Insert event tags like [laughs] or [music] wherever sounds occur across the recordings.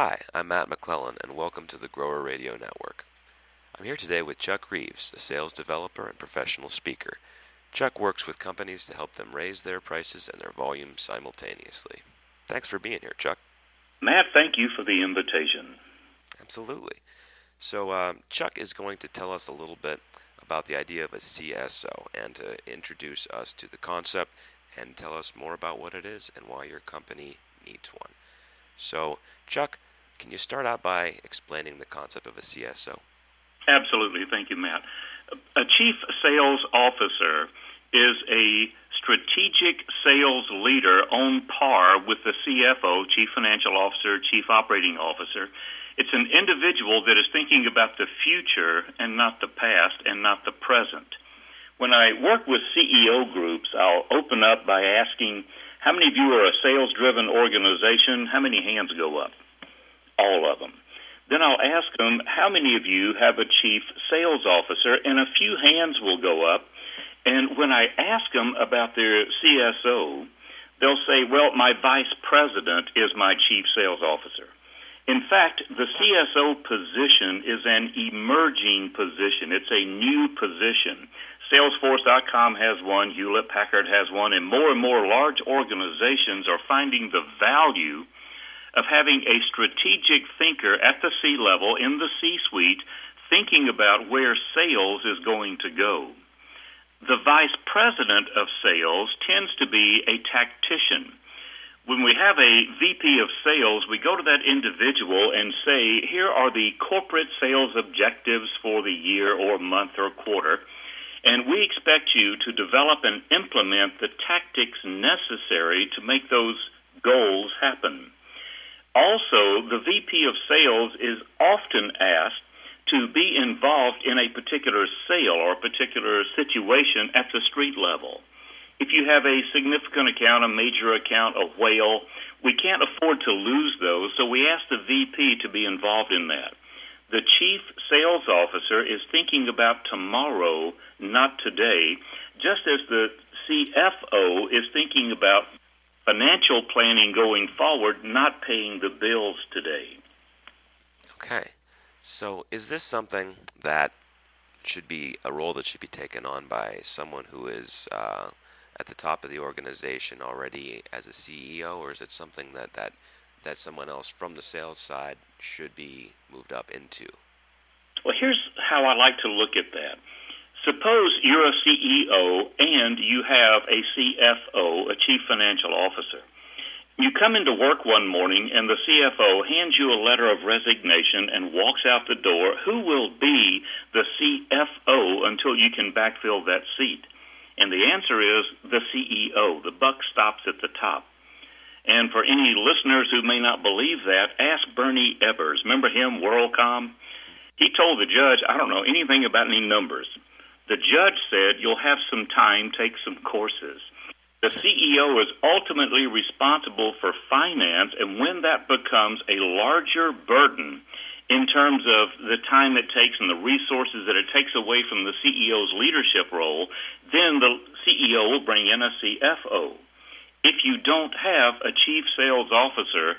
Hi, I'm Matt McClellan, and welcome to the Grower Radio Network. I'm here today with Chuck Reaves, a sales developer and professional speaker. Chuck works with companies to help them raise their prices and their volume simultaneously. Thanks for being here, Chuck. Matt, thank you for the invitation. Absolutely. So, uh, Chuck is going to tell us a little bit about the idea of a CSO and to introduce us to the concept and tell us more about what it is and why your company needs one. So, Chuck, can you start out by explaining the concept of a CSO? Absolutely. Thank you, Matt. A chief sales officer is a strategic sales leader on par with the CFO, chief financial officer, chief operating officer. It's an individual that is thinking about the future and not the past and not the present. When I work with CEO groups, I'll open up by asking, how many of you are a sales driven organization? How many hands go up? All of them. Then I'll ask them, how many of you have a chief sales officer? And a few hands will go up. And when I ask them about their CSO, they'll say, well, my vice president is my chief sales officer. In fact, the CSO position is an emerging position. It's a new position. Salesforce.com has one, Hewlett Packard has one, and more and more large organizations are finding the value of having a strategic thinker at the C level in the C suite thinking about where sales is going to go. The vice president of sales tends to be a tactician. When we have a VP of sales, we go to that individual and say, here are the corporate sales objectives for the year or month or quarter and we expect you to develop and implement the tactics necessary to make those goals happen. Also, the VP of sales is often asked to be involved in a particular sale or a particular situation at the street level. If you have a significant account, a major account, a whale, we can't afford to lose those, so we ask the VP to be involved in that. The chief sales officer is thinking about tomorrow, not today, just as the CFO is thinking about financial planning going forward, not paying the bills today. Okay. So is this something that should be a role that should be taken on by someone who is uh, at the top of the organization already as a CEO, or is it something that, that that someone else from the sales side should be moved up into? Well, here's how I like to look at that. Suppose you're a CEO and you have a CFO, a chief financial officer. You come into work one morning and the CFO hands you a letter of resignation and walks out the door. Who will be the CFO until you can backfill that seat? And the answer is the CEO. The buck stops at the top. And for any listeners who may not believe that, ask Bernie Ebbers. Remember him, WorldCom? He told the judge, I don't know anything about any numbers. The judge said, You'll have some time, take some courses. The CEO is ultimately responsible for finance, and when that becomes a larger burden in terms of the time it takes and the resources that it takes away from the CEO's leadership role, then the CEO will bring in a CFO if you don't have a chief sales officer,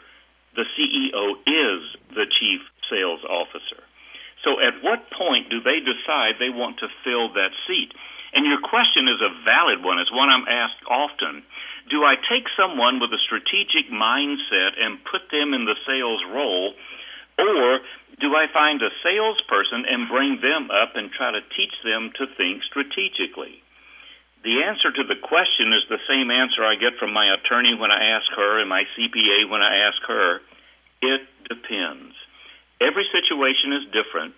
the CEO is the chief sales officer. So at what point do they decide they want to fill that seat? And your question is a valid one. It's one I'm asked often. Do I take someone with a strategic mindset and put them in the sales role, or do I find a salesperson and bring them up and try to teach them to think strategically? The answer to the question is the same answer I get from my attorney when I ask her and my CPA when I ask her. It depends. Every situation is different.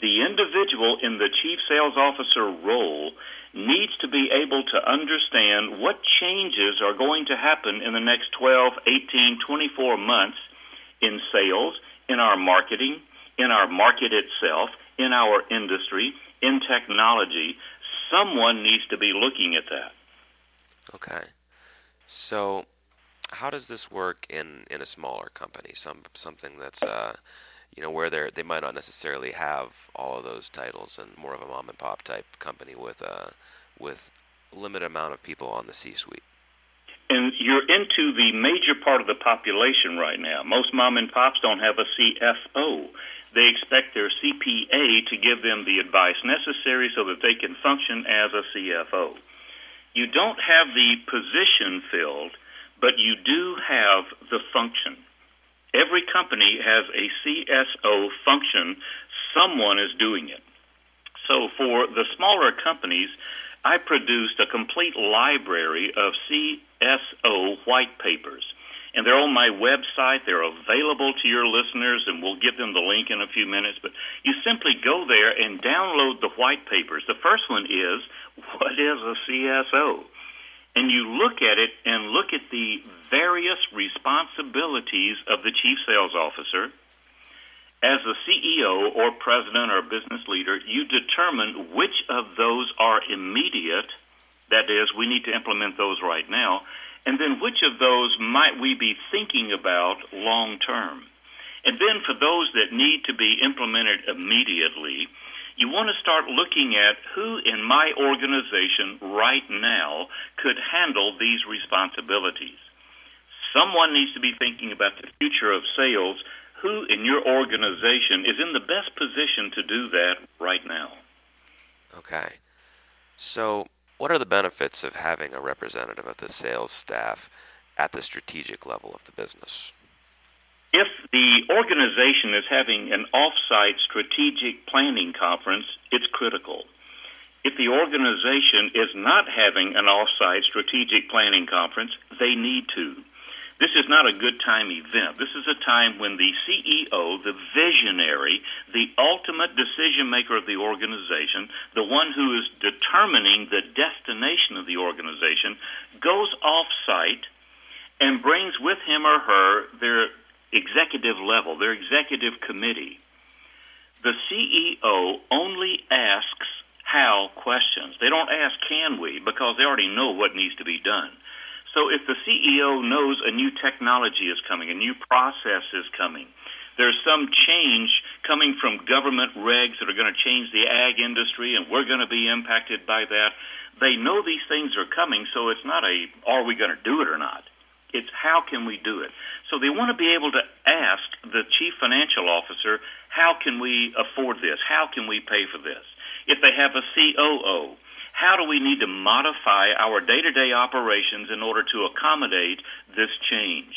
The individual in the chief sales officer role needs to be able to understand what changes are going to happen in the next 12, 18, 24 months in sales, in our marketing, in our market itself, in our industry, in technology, someone needs to be looking at that. Okay. So, how does this work in, in a smaller company? Some something that's uh, you know where they they might not necessarily have all of those titles and more of a mom and pop type company with a uh, with limited amount of people on the C-suite. and you're into the major part of the population right now. Most mom and pops don't have a CFO. They expect their CPA to give them the advice necessary so that they can function as a CFO. You don't have the position filled, but you do have the function. Every company has a CSO function. Someone is doing it. So for the smaller companies, I produced a complete library of CSO white papers. And they're on my website. They're available to your listeners, and we'll give them the link in a few minutes. But you simply go there and download the white papers. The first one is [laughs] What is a CSO? And you look at it and look at the various responsibilities of the chief sales officer. As a CEO or president or business leader, you determine which of those are immediate, that is, we need to implement those right now, and then which of those might we be thinking about long term. And then for those that need to be implemented immediately, you want to start looking at who in my organization right now could handle these responsibilities. Someone needs to be thinking about the future of sales who in your organization is in the best position to do that right now? Okay. So, what are the benefits of having a representative of the sales staff at the strategic level of the business? The organization is having an off-site strategic planning conference, it's critical. If the organization is not having an off-site strategic planning conference, they need to. This is not a good time event. This is a time when the CEO, the visionary, the ultimate decision maker of the organization, the one who is determining the destination of the organization, goes off site and brings with him or her their executive level, their executive committee. The CEO only asks how questions. They don't ask can we because they already know what needs to be done. So if the CEO knows a new technology is coming, a new process is coming, there's some change coming from government regs that are going to change the ag industry, and we're going to be impacted by that. They know these things are coming, so it's not a are we going to do it or not. It's how can we do it. So they want to be able to ask the chief financial officer, how can we afford this? How can we pay for this? If they have a COO, how do we need to modify our day to day operations in order to accommodate this change?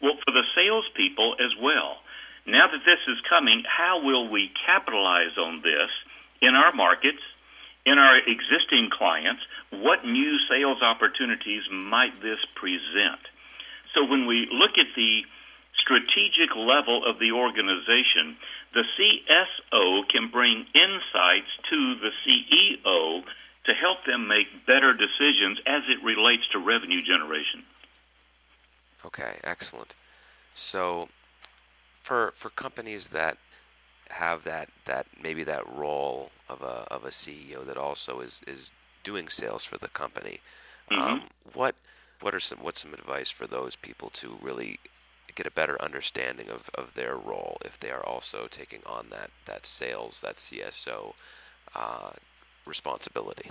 Well, for the salespeople as well. Now that this is coming, how will we capitalize on this in our markets, in our existing clients? What new sales opportunities might this present? So when we look at the strategic level of the organization, the CSO can bring insights to the CEO to help them make better decisions as it relates to revenue generation. Okay, excellent. So for for companies that have that that maybe that role of a of a CEO that also is is doing sales for the company, mm-hmm. um, what what are some what's some advice for those people to really get a better understanding of, of their role if they are also taking on that that sales that CSO uh, responsibility?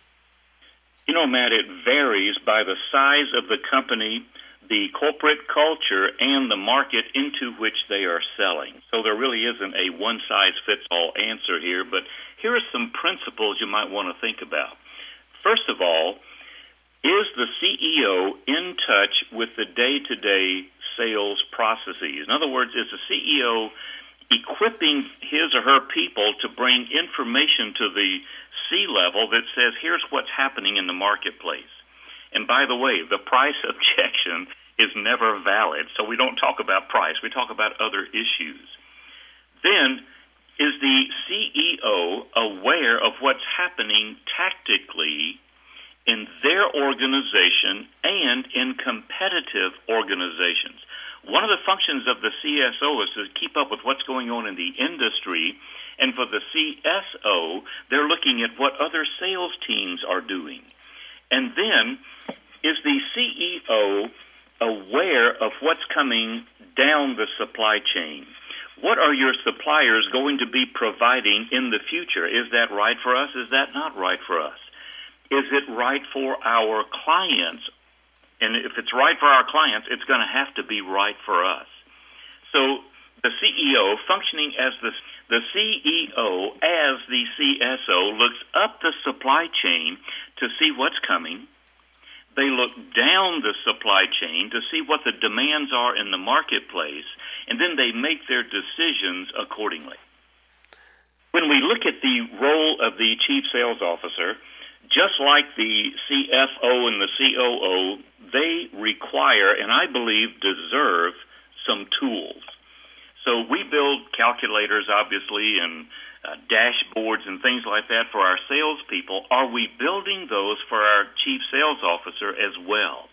You know, Matt, it varies by the size of the company, the corporate culture, and the market into which they are selling. So there really isn't a one size fits all answer here, but here are some principles you might want to think about. First of all, is the CEO in touch with the day to day sales processes? In other words, is the CEO equipping his or her people to bring information to the C level that says, here's what's happening in the marketplace. And by the way, the price [laughs] objection is never valid, so we don't talk about price, we talk about other issues. Then, is the CEO aware of what's happening tactically in their organization and in competitive organizations? One of the functions of the CSO is to keep up with what's going on in the industry and for the CSO, they're looking at what other sales teams are doing. And then, is the CEO aware of what's coming down the supply chain? What are your suppliers going to be providing in the future? Is that right for us? Is that not right for us? Is it right for our clients And if it's right for our clients, it's going to have to be right for us. So the CEO functioning as the the CEO as the CSO looks up the supply chain to see what's coming. They look down the supply chain to see what the demands are in the marketplace, and then they make their decisions accordingly. When we look at the role of the chief sales officer, just like the CFO and the COO, they require and I believe deserve some tools. So we build calculators, obviously, and uh, dashboards and things like that for our salespeople. Are we building those for our chief sales officer as well?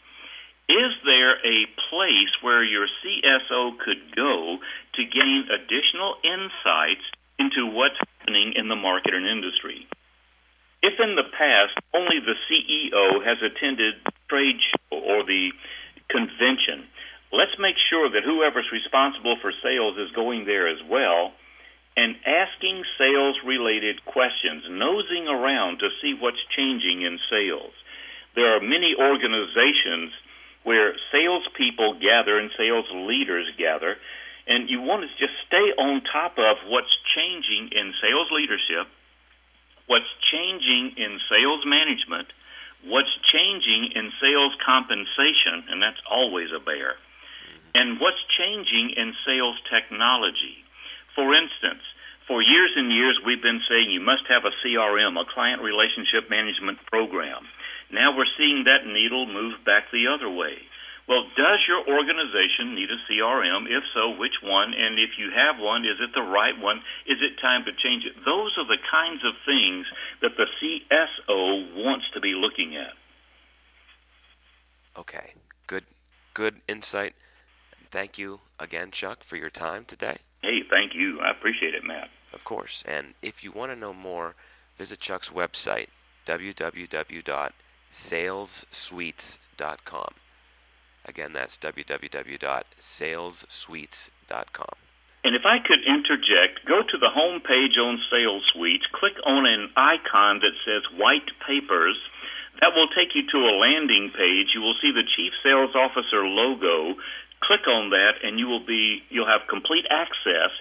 Is there a place where your CSO could go to gain additional insights into what's happening in the market and industry? If in the past only the CEO has attended trade show or the convention, let's make sure that whoever's responsible for sales is going there as well and asking sales related questions, nosing around to see what's changing in sales. There are many organizations where salespeople gather and sales leaders gather, and you want to just stay on top of what's changing in sales leadership, what's changing in sales management, what's changing in sales compensation, and that's always a bear and what's changing in sales technology. For instance, for years and years, we've been saying you must have a CRM, a client relationship management program. Now we're seeing that needle move back the other way. Well, does your organization need a CRM? If so, which one? And if you have one, is it the right one? Is it time to change it? Those are the kinds of things that the CSO wants to be looking at. Okay, good, good insight. Thank you again, Chuck, for your time today. Hey, thank you. I appreciate it, Matt. Of course. And if you want to know more, visit Chuck's website, www.salessuites.com. Again, that's www.salessuites.com. And if I could interject, go to the home page on Sales Suites, click on an icon that says White Papers. That will take you to a landing page. You will see the Chief Sales Officer logo click on that and you will be you'll have complete access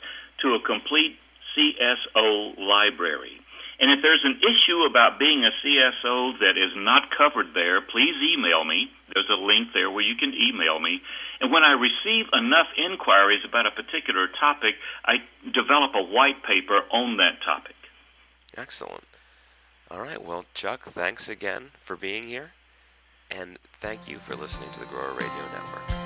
to a complete CSO library. And if there's an issue about being a CSO that is not covered there, please email me. There's a link there where you can email me. And when I receive enough inquiries about a particular topic, I develop a white paper on that topic. Excellent. All right. Well, Chuck, thanks again for being here. And thank you for listening to the Grower Radio Network.